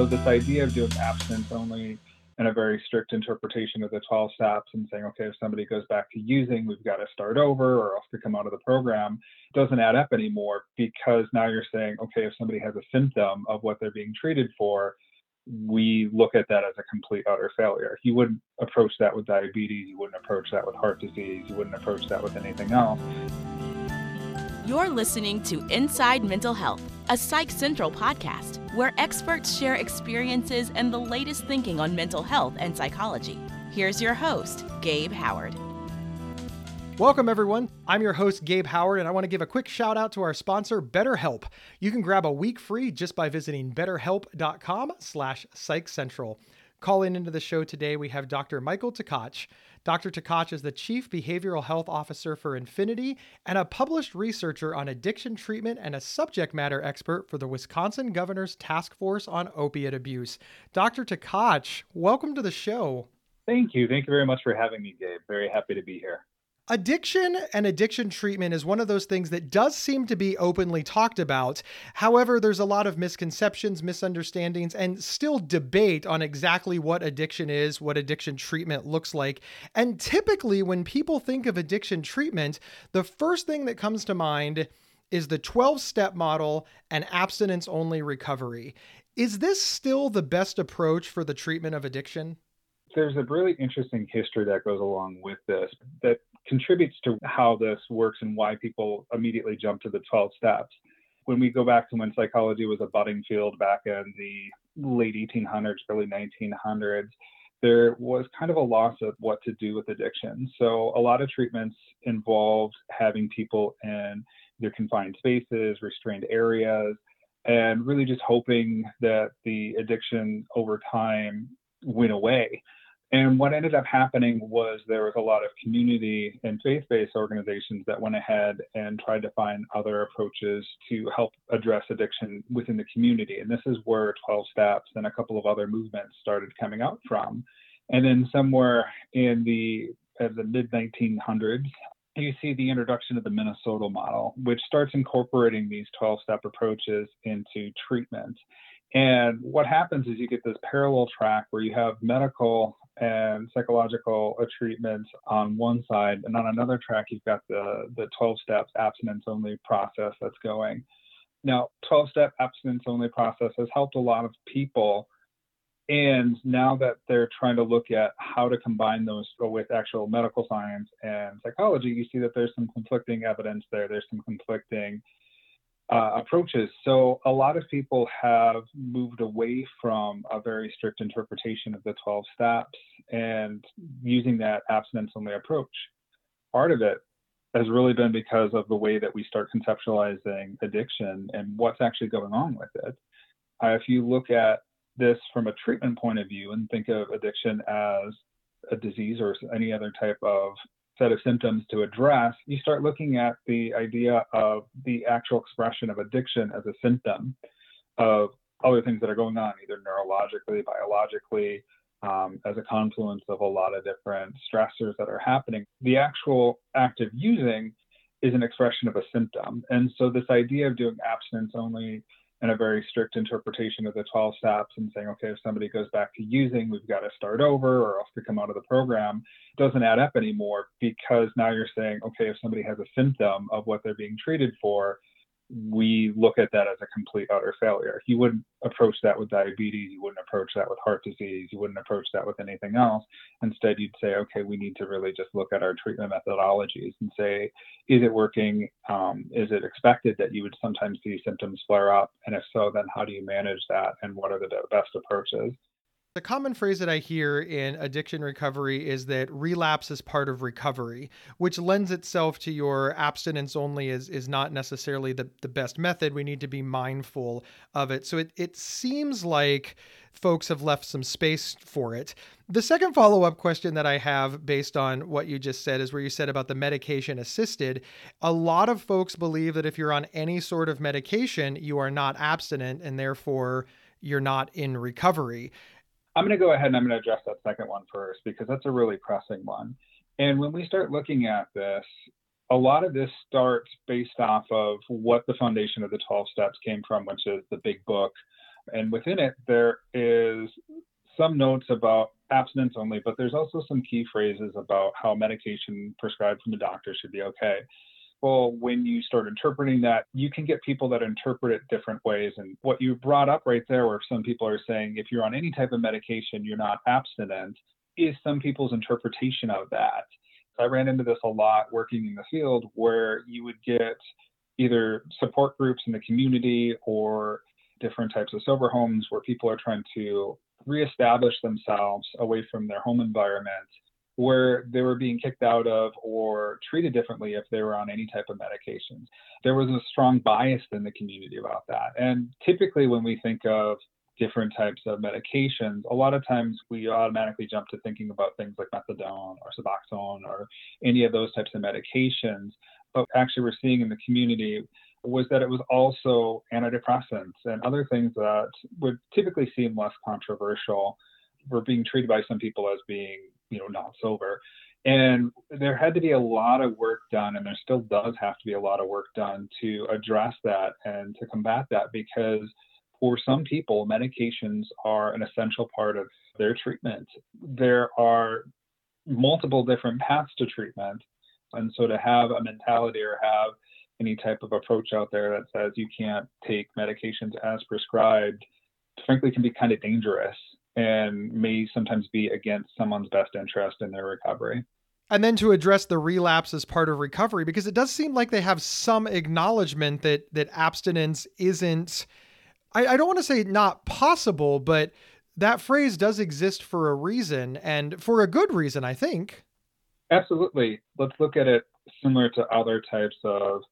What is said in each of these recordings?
so this idea of doing abstinence only and a very strict interpretation of the 12 steps and saying, okay, if somebody goes back to using, we've got to start over or else to come out of the program doesn't add up anymore because now you're saying, okay, if somebody has a symptom of what they're being treated for, we look at that as a complete utter failure. You wouldn't approach that with diabetes, you wouldn't approach that with heart disease, you wouldn't approach that with anything else. You're listening to Inside Mental Health, a Psych Central podcast where experts share experiences and the latest thinking on mental health and psychology. Here's your host, Gabe Howard. Welcome, everyone. I'm your host, Gabe Howard, and I want to give a quick shout out to our sponsor, BetterHelp. You can grab a week free just by visiting betterhelp.com slash psychcentral. Calling into the show today, we have Dr. Michael Tkach. Dr. Tkach is the Chief Behavioral Health Officer for Affinity and a published researcher on addiction treatment and a subject matter expert for the Wisconsin Governor's Task Force on Opiate Abuse. Dr. Tkach, welcome to the show. Thank you. Thank you very much for having me, Gabe. Very happy to be here. Addiction and addiction treatment is one of those things that does seem to be openly talked about. However, there's a lot of misconceptions, misunderstandings, and still debate on exactly what addiction is, what addiction treatment looks like. And typically, when people think of addiction treatment, the first thing that comes to mind is the 12 step model and abstinence only recovery. Is this still the best approach for the treatment of addiction? There's a really interesting history that goes along with this that contributes to how this works and why people immediately jump to the 12 steps. When we go back to when psychology was a budding field back in the late 1800s, early 1900s, there was kind of a loss of what to do with addiction. So a lot of treatments involved having people in their confined spaces, restrained areas, and really just hoping that the addiction over time went away. And what ended up happening was there was a lot of community and faith based organizations that went ahead and tried to find other approaches to help address addiction within the community. And this is where 12 Steps and a couple of other movements started coming out from. And then somewhere in the, uh, the mid 1900s, you see the introduction of the Minnesota model, which starts incorporating these 12 step approaches into treatment. And what happens is you get this parallel track where you have medical and psychological treatment on one side, and on another track you've got the the 12 steps abstinence only process that's going. Now, 12 step abstinence only process has helped a lot of people. And now that they're trying to look at how to combine those with actual medical science and psychology, you see that there's some conflicting evidence there. There's some conflicting uh, approaches. So a lot of people have moved away from a very strict interpretation of the 12 steps and using that abstinence only approach. Part of it has really been because of the way that we start conceptualizing addiction and what's actually going on with it. Uh, if you look at this from a treatment point of view and think of addiction as a disease or any other type of set of symptoms to address, you start looking at the idea of the actual expression of addiction as a symptom of other things that are going on, either neurologically, biologically, um, as a confluence of a lot of different stressors that are happening. The actual act of using is an expression of a symptom. And so, this idea of doing abstinence only and a very strict interpretation of the 12 steps and saying, okay, if somebody goes back to using, we've got to start over or else to come out of the program doesn't add up anymore because now you're saying, okay, if somebody has a symptom of what they're being treated for, we look at that as a complete utter failure. You wouldn't approach that with diabetes, you wouldn't approach that with heart disease, you wouldn't approach that with anything else. Instead, you'd say, okay, we need to really just look at our treatment methodologies and say, is it working? Um, is it expected that you would sometimes see symptoms flare up? And if so, then how do you manage that? And what are the best approaches? The common phrase that I hear in addiction recovery is that relapse is part of recovery, which lends itself to your abstinence only is, is not necessarily the, the best method. We need to be mindful of it. So it, it seems like folks have left some space for it. The second follow up question that I have based on what you just said is where you said about the medication assisted. A lot of folks believe that if you're on any sort of medication, you are not abstinent and therefore you're not in recovery. I'm going to go ahead and I'm going to address that second one first because that's a really pressing one. And when we start looking at this, a lot of this starts based off of what the foundation of the 12 steps came from, which is the big book And within it, there is some notes about abstinence only, but there's also some key phrases about how medication prescribed from the doctor should be okay. When you start interpreting that, you can get people that interpret it different ways. And what you brought up right there, where some people are saying if you're on any type of medication, you're not abstinent, is some people's interpretation of that. I ran into this a lot working in the field where you would get either support groups in the community or different types of sober homes where people are trying to reestablish themselves away from their home environment where they were being kicked out of or treated differently if they were on any type of medications. There was a strong bias in the community about that. And typically, when we think of different types of medications, a lot of times we automatically jump to thinking about things like methadone or Suboxone or any of those types of medications. But actually, we're seeing in the community was that it was also antidepressants and other things that would typically seem less controversial were being treated by some people as being, you know, not sober. And there had to be a lot of work done, and there still does have to be a lot of work done to address that and to combat that because for some people, medications are an essential part of their treatment. There are multiple different paths to treatment. And so to have a mentality or have any type of approach out there that says you can't take medications as prescribed, frankly, can be kind of dangerous and may sometimes be against someone's best interest in their recovery. And then to address the relapse as part of recovery, because it does seem like they have some acknowledgement that that abstinence isn't I, I don't want to say not possible, but that phrase does exist for a reason and for a good reason, I think. Absolutely. Let's look at it similar to other types of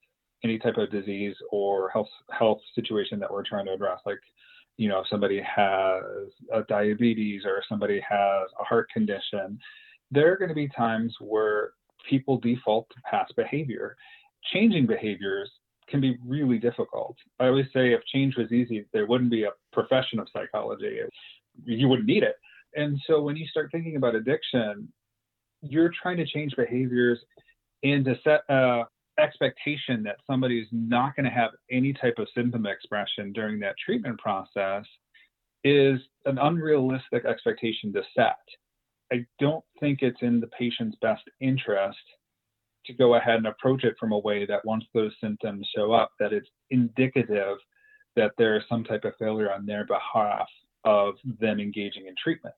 any type of disease or health health situation that we're trying to address. Like, you know, if somebody has a diabetes or somebody has a heart condition, there are going to be times where people default to past behavior. Changing behaviors can be really difficult. I always say if change was easy, there wouldn't be a profession of psychology. You wouldn't need it. And so when you start thinking about addiction, you're trying to change behaviors and to set a expectation that somebody's not going to have any type of symptom expression during that treatment process is an unrealistic expectation to set. I don't think it's in the patient's best interest to go ahead and approach it from a way that once those symptoms show up, that it's indicative that there is some type of failure on their behalf of them engaging in treatment.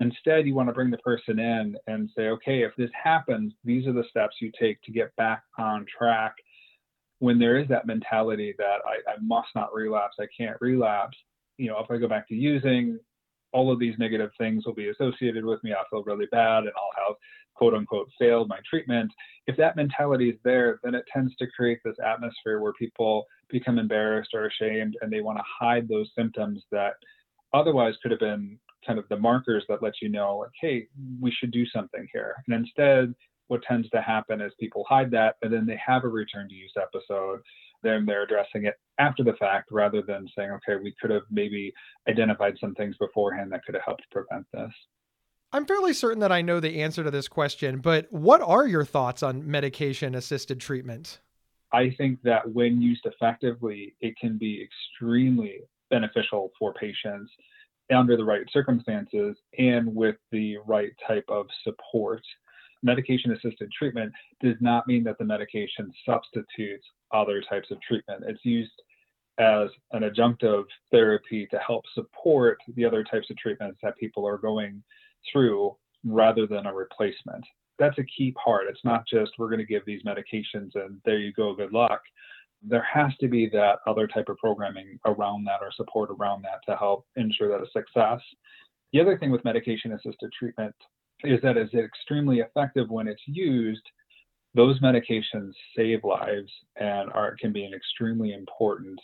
Instead, you want to bring the person in and say, okay, if this happens, these are the steps you take to get back on track. When there is that mentality that I, I must not relapse, I can't relapse, you know, if I go back to using, all of these negative things will be associated with me. I'll feel really bad and I'll have quote unquote failed my treatment. If that mentality is there, then it tends to create this atmosphere where people become embarrassed or ashamed and they want to hide those symptoms that otherwise could have been kind of the markers that let you know, like, hey, we should do something here. And instead, what tends to happen is people hide that and then they have a return to use episode then they're addressing it after the fact rather than saying, okay, we could have maybe identified some things beforehand that could have helped prevent this. I'm fairly certain that I know the answer to this question, but what are your thoughts on medication assisted treatment? I think that when used effectively, it can be extremely beneficial for patients under the right circumstances and with the right type of support. Medication assisted treatment does not mean that the medication substitutes other types of treatment. It's used as an adjunctive therapy to help support the other types of treatments that people are going through rather than a replacement. That's a key part. It's not just we're going to give these medications and there you go, good luck. There has to be that other type of programming around that or support around that to help ensure that a success. The other thing with medication assisted treatment is that it's extremely effective when it's used those medications save lives and are can be an extremely important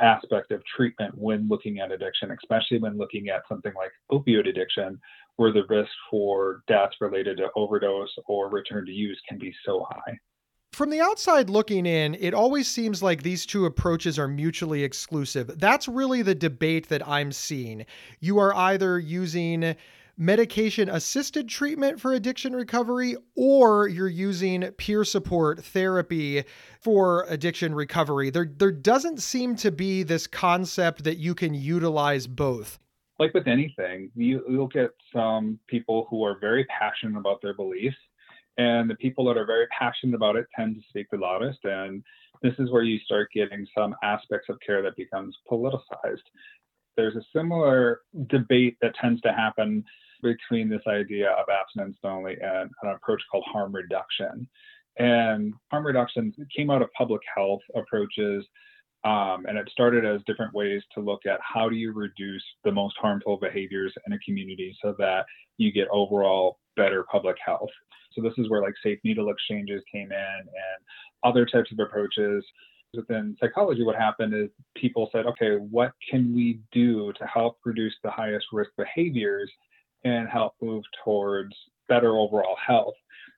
aspect of treatment when looking at addiction, especially when looking at something like opioid addiction, where the risk for death related to overdose or return to use can be so high. From the outside looking in, it always seems like these two approaches are mutually exclusive. That's really the debate that I'm seeing. You are either using medication assisted treatment for addiction recovery or you're using peer support therapy for addiction recovery. There, there doesn't seem to be this concept that you can utilize both. Like with anything, you, you'll get some people who are very passionate about their beliefs, and the people that are very passionate about it tend to speak the loudest. And this is where you start getting some aspects of care that becomes politicized. There's a similar debate that tends to happen between this idea of abstinence only and an approach called harm reduction. And harm reduction came out of public health approaches, um, and it started as different ways to look at how do you reduce the most harmful behaviors in a community so that you get overall better public health. So this is where like safe needle exchanges came in and other types of approaches. Within psychology, what happened is people said, okay, what can we do to help reduce the highest risk behaviors and help move towards better overall health.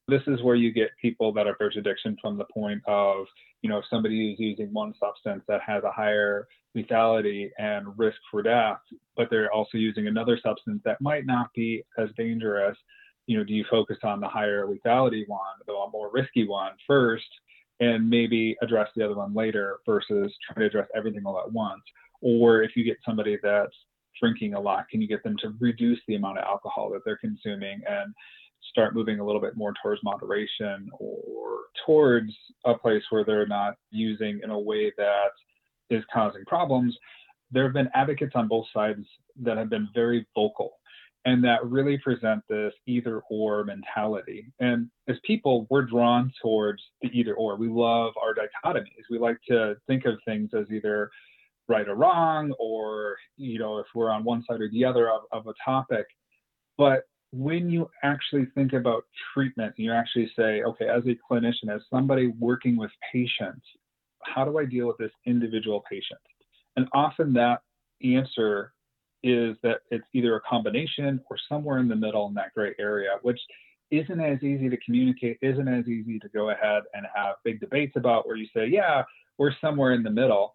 This is where you get people that approach addiction from the point of, you know, if somebody is using one substance that has a higher lethality and risk for death, but they're also using another substance that might not be as dangerous, you know, do you focus on the higher lethality one, the more risky one first, and maybe address the other one later versus trying to address everything all at once? Or if you get somebody that's drinking a lot? Can you get them to reduce the amount of alcohol that they're consuming and start moving a little bit more towards moderation or towards a place where they're not using in a way that is causing problems? There have been advocates on both sides that have been very vocal and that really present this either or mentality. And as people, we're drawn towards the either or. We love our dichotomies. We like to think of things as either right or wrong, or you know, if we're on one side or the other of, of a topic. But when you actually think about treatment you actually say, okay, as a clinician, as somebody working with patients, how do I deal with this individual patient? And often that answer is that it's either a combination or somewhere in the middle in that gray area, which isn't as easy to communicate, isn't as easy to go ahead and have big debates about where you say, yeah, we're somewhere in the middle.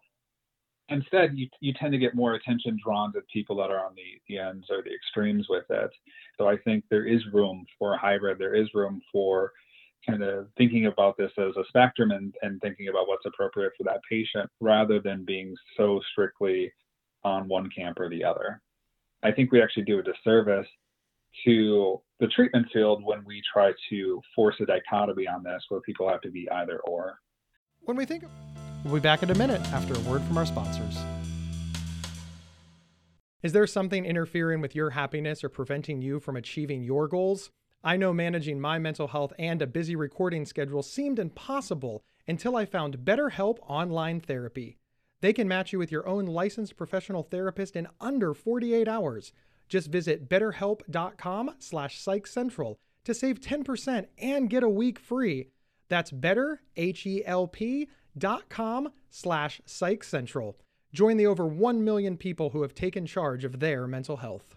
Instead you, you tend to get more attention drawn to people that are on the, the ends or the extremes with it. So i think there is room for hybrid. There is room for kind of thinking about this as a spectrum and, and thinking about what's appropriate for that patient rather than being so strictly on one camp or the other i think we actually do a disservice to the treatment field when we try to force a dichotomy on this where people have to be either or when we think We'll be back in a minute after a word from our sponsors. Is there something interfering with your happiness or preventing you from achieving your goals? I know managing my mental health and a busy recording schedule seemed impossible until I found BetterHelp Online Therapy. They can match you with your own licensed professional therapist in under 48 hours. Just visit betterhelp.com slash psychcentral to save 10% and get a week free. That's better, H-E-L-P slash psych central. Join the over 1 million people who have taken charge of their mental health.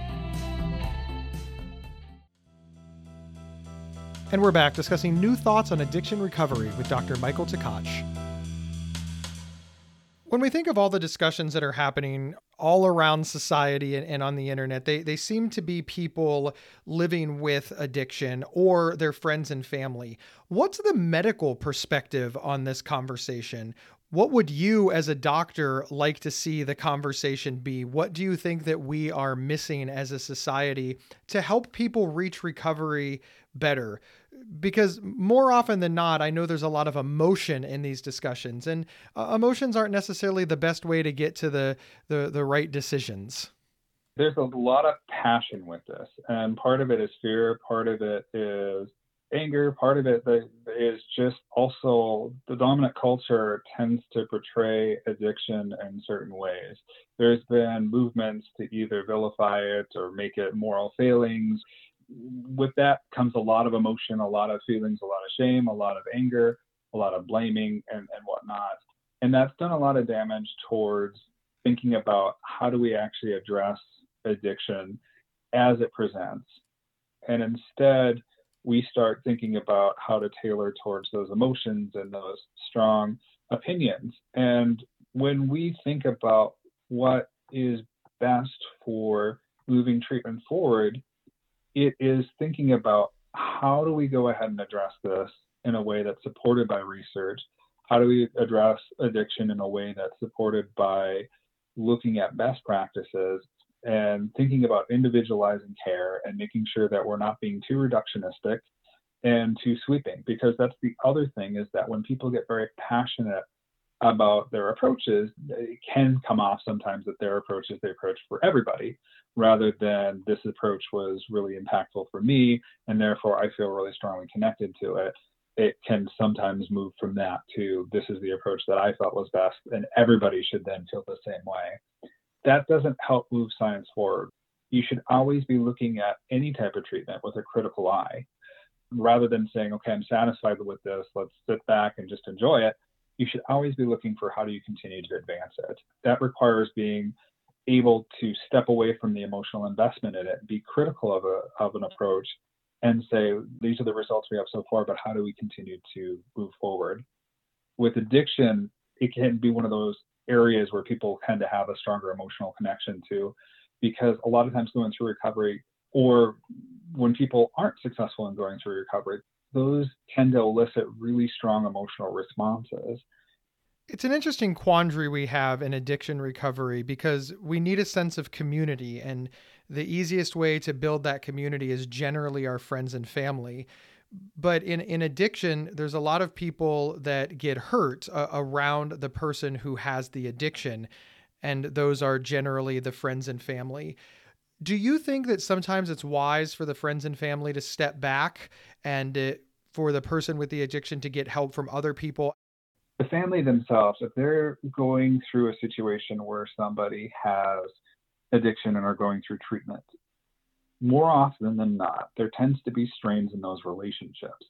And we're back discussing new thoughts on addiction recovery with Dr. Michael Tkach. When we think of all the discussions that are happening all around society and, and, on the internet, they, they seem to be people living with addiction or their friends and family. What's the medical perspective on this conversation? What would you, as a doctor, like to see the conversation be? What do you think that we are missing as a society to help people reach recovery better? Because more often than not, I know there's a lot of emotion in these discussions, and uh, emotions aren't necessarily the best way to get to the, the the right decisions. There's a lot of passion with this, and part of it is fear, part of it is anger, part of it is just also the dominant culture tends to portray addiction in certain ways. There's been movements to either vilify it or make it moral failings with that comes a lot of emotion, a lot of feelings, a lot of shame, a lot of anger, a lot of blaming, and, and whatnot. And that's done a lot of damage towards thinking about how do we actually address addiction as it presents. And instead, we start thinking about how to tailor towards those emotions and those strong opinions. And when we think about what is best for moving treatment forward, it is thinking about how do we go ahead and address this in a way that's supported by research? How do we address addiction in a way that's supported by looking at best practices and thinking about individualizing care and making sure that we're not being too reductionistic and too sweeping? Because that's the other thing is that when people get very passionate about their approaches, it can come off sometimes that their approach is the approach for everybody, rather than this approach was really impactful for me, and therefore I feel really strongly connected to it. It can sometimes move from that to this is the approach that I felt was best, and everybody should then feel the same way. That doesn't help move science forward. You should always be looking at any type of treatment with a critical eye rather than saying, okay, I'm satisfied with this, let's sit back and just enjoy it you should always be looking for how do you continue to advance it. That requires being able to step away from the emotional investment in it, be critical of, a, of an approach, and say, these are the results we have so far, but how do we continue to move forward? With addiction, it can be one of those areas where people tend to have a stronger emotional connection to, because a lot of times going through recovery, or when people aren't successful in going through recovery, those tend to elicit really strong emotional responses. It's an interesting quandary we have in addiction recovery because we need a sense of community, and the easiest way to build that community is generally our friends and family. But in, in addiction, there's a lot of people that get hurt uh, around the person who has the addiction, and those are generally the friends and family. Do you think that sometimes it's wise for the friends and family to step back and uh, for the person with the addiction to get help from other people? The family themselves, if they're going through a situation where somebody has addiction and are going through treatment, more often than not, there tends to be strains in those relationships.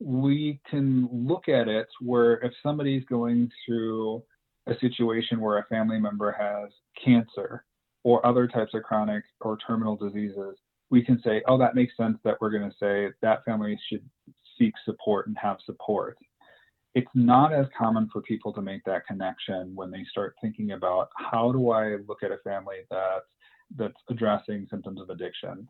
We can look at it where if somebody's going through a situation where a family member has cancer or other types of chronic or terminal diseases, we can say, oh, that makes sense that we're going to say that family should seek support and have support. It's not as common for people to make that connection when they start thinking about how do I look at a family that's that's addressing symptoms of addiction.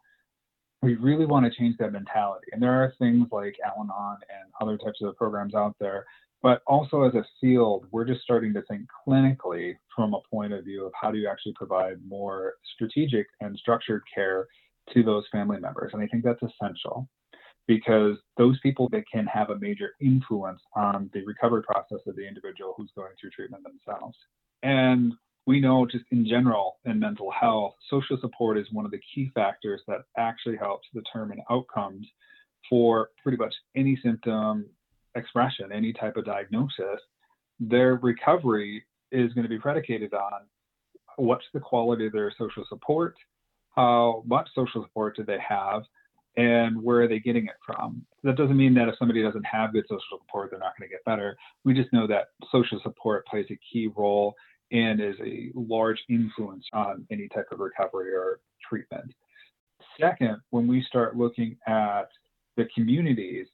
We really want to change that mentality. And there are things like Al Anon and other types of programs out there but also as a field, we're just starting to think clinically from a point of view of how do you actually provide more strategic and structured care to those family members. And I think that's essential because those people that can have a major influence on the recovery process of the individual who's going through treatment themselves. And we know just in general in mental health, social support is one of the key factors that actually helps determine outcomes for pretty much any symptom, expression, any type of diagnosis, their recovery is going to be predicated on what's the quality of their social support, how much social support do they have, and where are they getting it from. That doesn't mean that if somebody doesn't have good social support, they're not going to get better. We just know that social support plays a key role and is a large influence on any type of recovery or treatment. Second, when we start looking at the communities,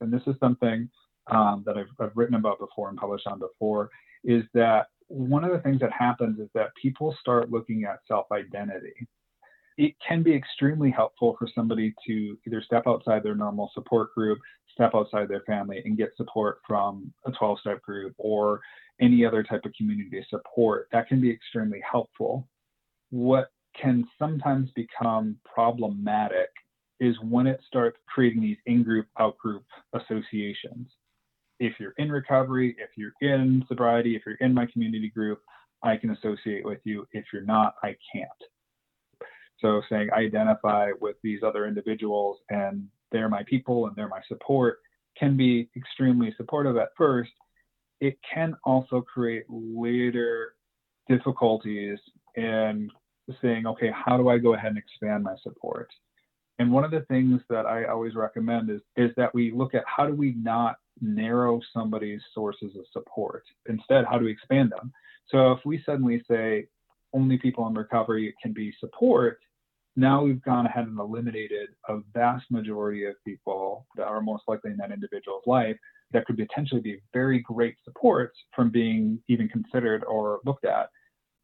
and this is something um, that I've, I've written about before and published on before is that one of the things that happens is that people start looking at self identity. It can be extremely helpful for somebody to either step outside their normal support group, step outside their family, and get support from a 12 step group or any other type of community support. That can be extremely helpful. What can sometimes become problematic is when it starts creating these in group, out group associations if you're in recovery, if you're in sobriety, if you're in my community group, I can associate with you. If you're not, I can't. So saying I identify with these other individuals and they're my people and they're my support can be extremely supportive at first. It can also create later difficulties in saying, okay, how do I go ahead and expand my support? And one of the things that I always recommend is, is that we look at how do we not narrow somebody's sources of support? Instead, how do we expand them? So if we suddenly say only people in recovery can be support, now we've gone ahead and eliminated a vast majority of people that are most likely in that individual's life that could potentially be very great supports from being even considered or looked at.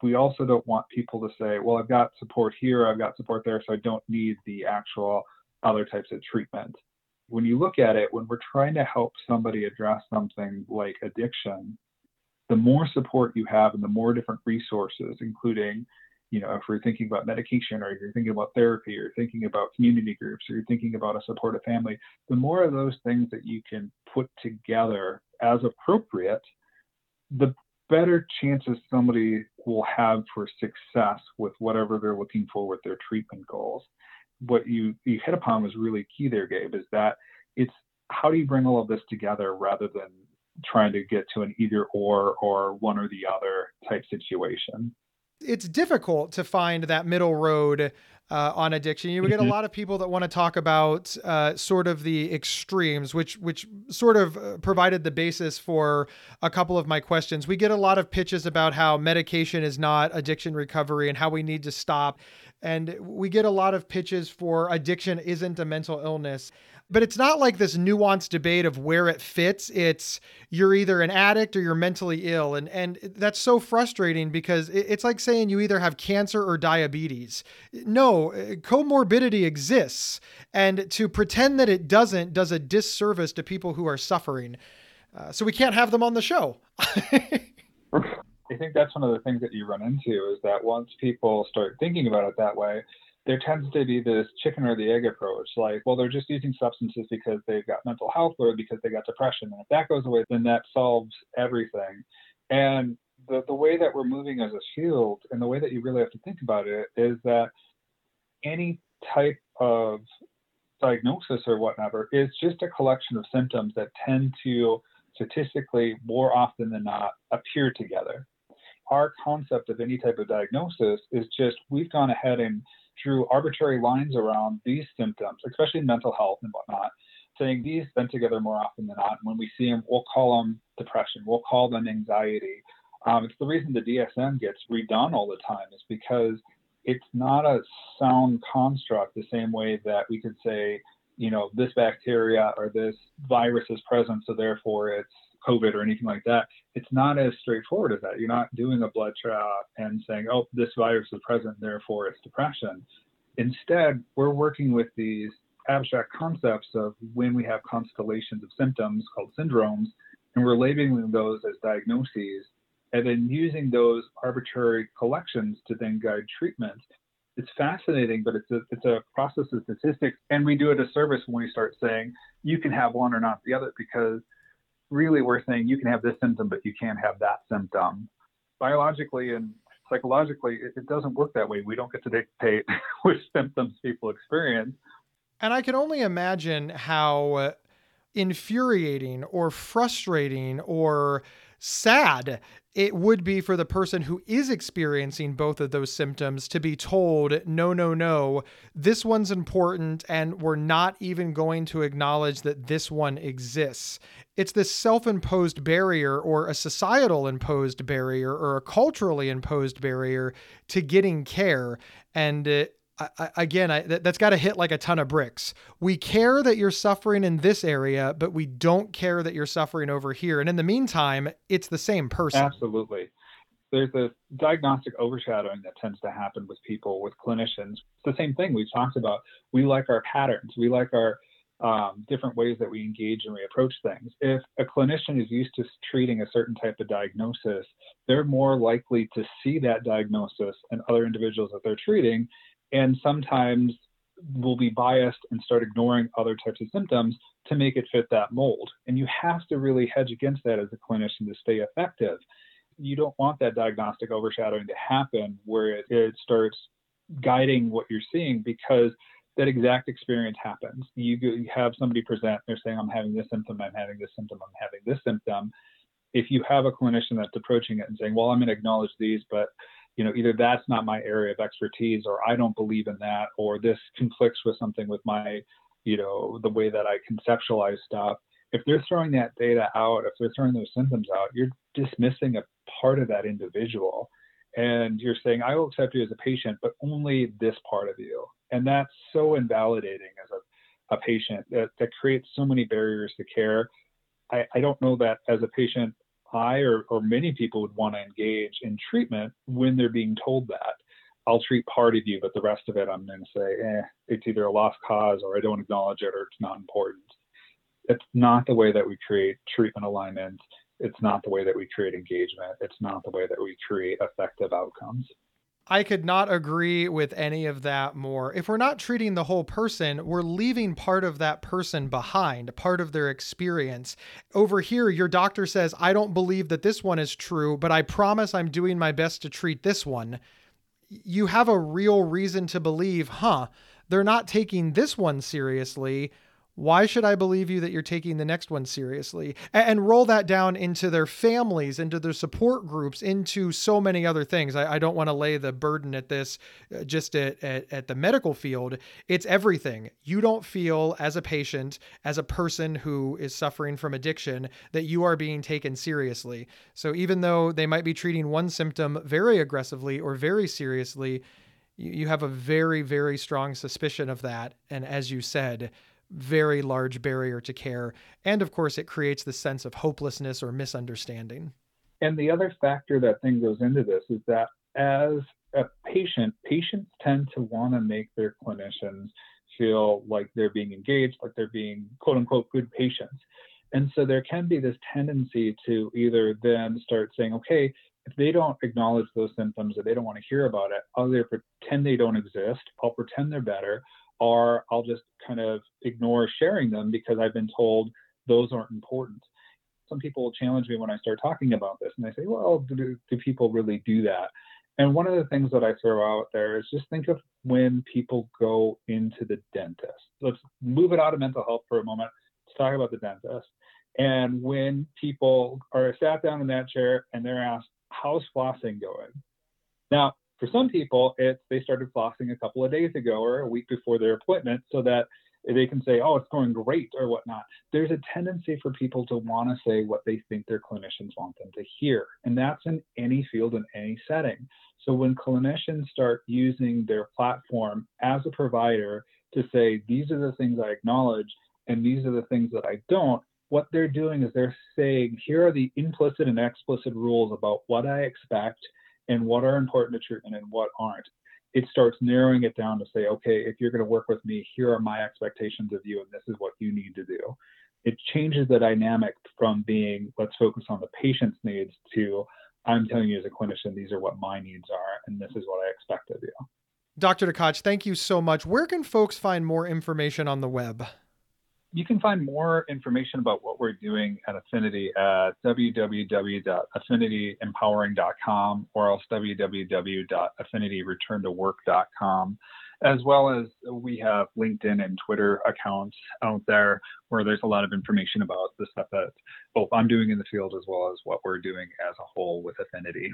We also don't want people to say, well, I've got support here, I've got support there, so I don't need the actual other types of treatment. When you look at it, when we're trying to help somebody address something like addiction, the more support you have and the more different resources, including you know, if you're thinking about medication or you're thinking about therapy or thinking about community groups or you're thinking about a supportive family, the more of those things that you can put together as appropriate, the better chances somebody will have for success with whatever they're looking for with their treatment goals. What you, you hit upon was really key there, Gabe, is that it's how do you bring all of this together rather than trying to get to an either or or one or the other type situation it's difficult to find that middle road uh, on addiction. You get a mm-hmm. lot of people that want to talk about uh, sort of the extremes, which which sort of uh, provided the basis for a couple of my questions. We get a lot of pitches about how medication is not addiction recovery and how we need to stop, and we get a lot of pitches for addiction isn't a mental illness but it's not like this nuanced debate of where it fits. It's you're either an addict or you're mentally ill. And, and that's so frustrating because it's like saying you either have cancer or diabetes. No, comorbidity exists. And to pretend that it doesn't does a disservice to people who are suffering. Uh, so we can't have them on the show. I think that's one of the things that you run into is that once people start thinking about it that way, there tends to be this chicken or the egg approach like well they're just using substances because they've got mental health or because they got depression and if that goes away then that solves everything. And the, the way that we're moving as a field and the way that you really have to think about it is that any type of diagnosis or whatever is just a collection of symptoms that tend to statistically more often than not appear together. Our concept of any type of diagnosis is just we've gone ahead and drew arbitrary lines around these symptoms, especially mental health and whatnot, saying these been together more often than not. And when we see them, we'll call them depression, we'll call them anxiety. Um, it's the reason the DSM gets redone all the time is because it's not a sound construct the same way that we could say, you know, this bacteria or this virus is present, so therefore it's COVID or anything like that, it's not as straightforward as that. You're not doing a blood draw and saying, oh, this virus is present, therefore it's depression. Instead, we're working with these abstract concepts of when we have constellations of symptoms called syndromes, and we're labeling those as diagnoses, and then using those arbitrary collections to then guide treatment. It's fascinating, but it's a, it's a process of statistics, and we do a disservice when we start saying you can have one or not the other because really we're saying you can have this symptom, but you can't have that symptom. Biologically and psychologically, it, it doesn't work that way. We don't get to dictate which symptoms people experience. And I can only imagine how uh, infuriating or frustrating or sad it would be for the person who is experiencing both of those symptoms to be told, no, no, no, this one's important, and we're not even going to acknowledge that this one exists. It's this self imposed barrier, or a societal imposed barrier, or a culturally imposed barrier to getting care. And I, again, I, that, has got to hit like a ton of bricks. We care that you're suffering in this area, but we don't care that you're suffering over here. And in the meantime, it's the same person. Absolutely. There's a diagnostic overshadowing that tends to happen with people, with clinicians. It's the same thing we've talked about. We like our patterns. We like our um, different ways that we engage and we approach things. If a clinician is used to treating a certain type of diagnosis, they're more likely to see that diagnosis in other individuals that they're treating and sometimes will be biased and start ignoring other types of symptoms to make it fit that mold. And you have to really hedge against that as a clinician to stay effective. You don't want that diagnostic overshadowing to happen where it, it starts guiding what you're seeing because that exact experience happens. You, you have somebody present, they're saying, I'm having this symptom, I'm having this symptom, I'm having this symptom. If you have a clinician that's approaching it and saying, Well, I'm going to acknowledge these, but you know, either that's not my area of expertise or I don't believe in that or this conflicts with something with my, you know, the way that I conceptualize stuff. If they're throwing that data out, if they're throwing those symptoms out, you're dismissing a part of that individual. And you're saying, I will accept you as a patient, but only this part of you. And that's so invalidating as a, a patient that, that creates so many barriers to care. I, I don't know that as a patient I or, or many people would want to engage in treatment when they're being told that. I'll treat part of you, but the rest of it, I'm going to say, eh, it's either a lost cause or I don't acknowledge it or it's not important. It's not the way that we create treatment alignment. It's not the way that we create engagement. It's not the way that we create effective outcomes. I could not agree with any of that more. If we're not treating the whole person, we're leaving part of that person behind, part of their experience. Over here, your doctor says, I don't believe that this one is true, but I promise I'm doing my best to treat this one. You have a real reason to believe, huh, they're not taking this one seriously why should I believe you that you're taking the next one seriously? And, roll that down into their families, into their support groups, into so many other things. I, I don't want to lay the burden at this uh, just at, at, at the medical field. It's everything. You don't feel as a patient, as a person who is suffering from addiction, that you are being taken seriously. So even though they might be treating one symptom very aggressively or very seriously, you, you have a very, very strong suspicion of that. And as you said, very large barrier to care. And of course, it creates the sense of hopelessness or misunderstanding. And the other factor that thing goes into this is that as a patient, patients tend to want to make their clinicians feel like they're being engaged, like they're being quote unquote good patients. And so there can be this tendency to either then start saying, okay, if they don't acknowledge those symptoms or they don't want to hear about it, I'll either pretend they don't exist, I'll pretend they're better, or I'll just kind of ignore sharing them because I've been told those aren't important. Some people challenge me when I start talking about this, and they say, well, do, do people really do that? And one of the things that I throw out there is just think of when people go into the dentist. Let's move it out of mental health for a moment. Let's talk about the dentist. And when people are sat down in that chair and they're asked, how's flossing going? Now, for some people, it's they started flossing a couple of days ago or a week before their appointment so that they can say, oh, it's going great or whatnot. There's a tendency for people to want to say what they think their clinicians want them to hear. And that's in any field, in any setting. So when clinicians start using their platform as a provider to say, these are the things I acknowledge and these are the things that I don't, what they're doing is they're saying, here are the implicit and explicit rules about what I expect and what are important to treatment and what aren't. It starts narrowing it down to say, okay, if you're going to work with me, here are my expectations of you, and this is what you need to do. It changes the dynamic from being, let's focus on the patient's needs, to I'm telling you as a clinician, these are what my needs are, and this is what I expect of you. Dr. Tkach, thank you so much. Where can folks find more information on the web? You can find more information about what we're doing at Affinity at www.affinityempowering.com or else www.affinityreturntowork.com, as well as we have LinkedIn and Twitter accounts out there where there's a lot of information about the stuff that both I'm doing in the field as well as what we're doing as a whole with Affinity.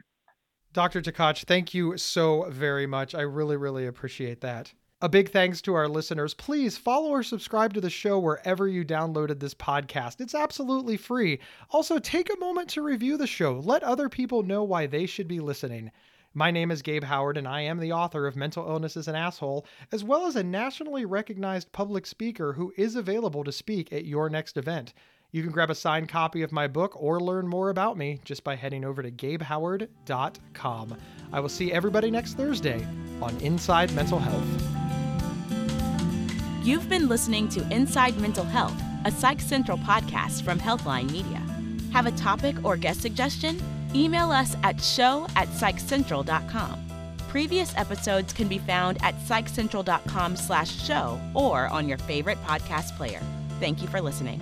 Dr. Tkach, thank you so very much. I really, really appreciate that. A big thanks to our listeners. Please follow or subscribe to the show wherever you downloaded this podcast. It's absolutely free. Also, take a moment to review the show. Let other people know why they should be listening. My name is Gabe Howard, and I am the author of Mental Illness is an Asshole, as well as a nationally recognized public speaker who is available to speak at your next event. You can grab a signed copy of my book or learn more about me just by heading over to gabehoward.com. I will see everybody next Thursday on Inside Mental Health. You've been listening to Inside Mental Health, a Psych Central podcast from Healthline Media. Have a topic or guest suggestion? Email us at show at psychcentral.com. Previous episodes can be found at psychcentral.com slash show or on your favorite podcast player. Thank you for listening.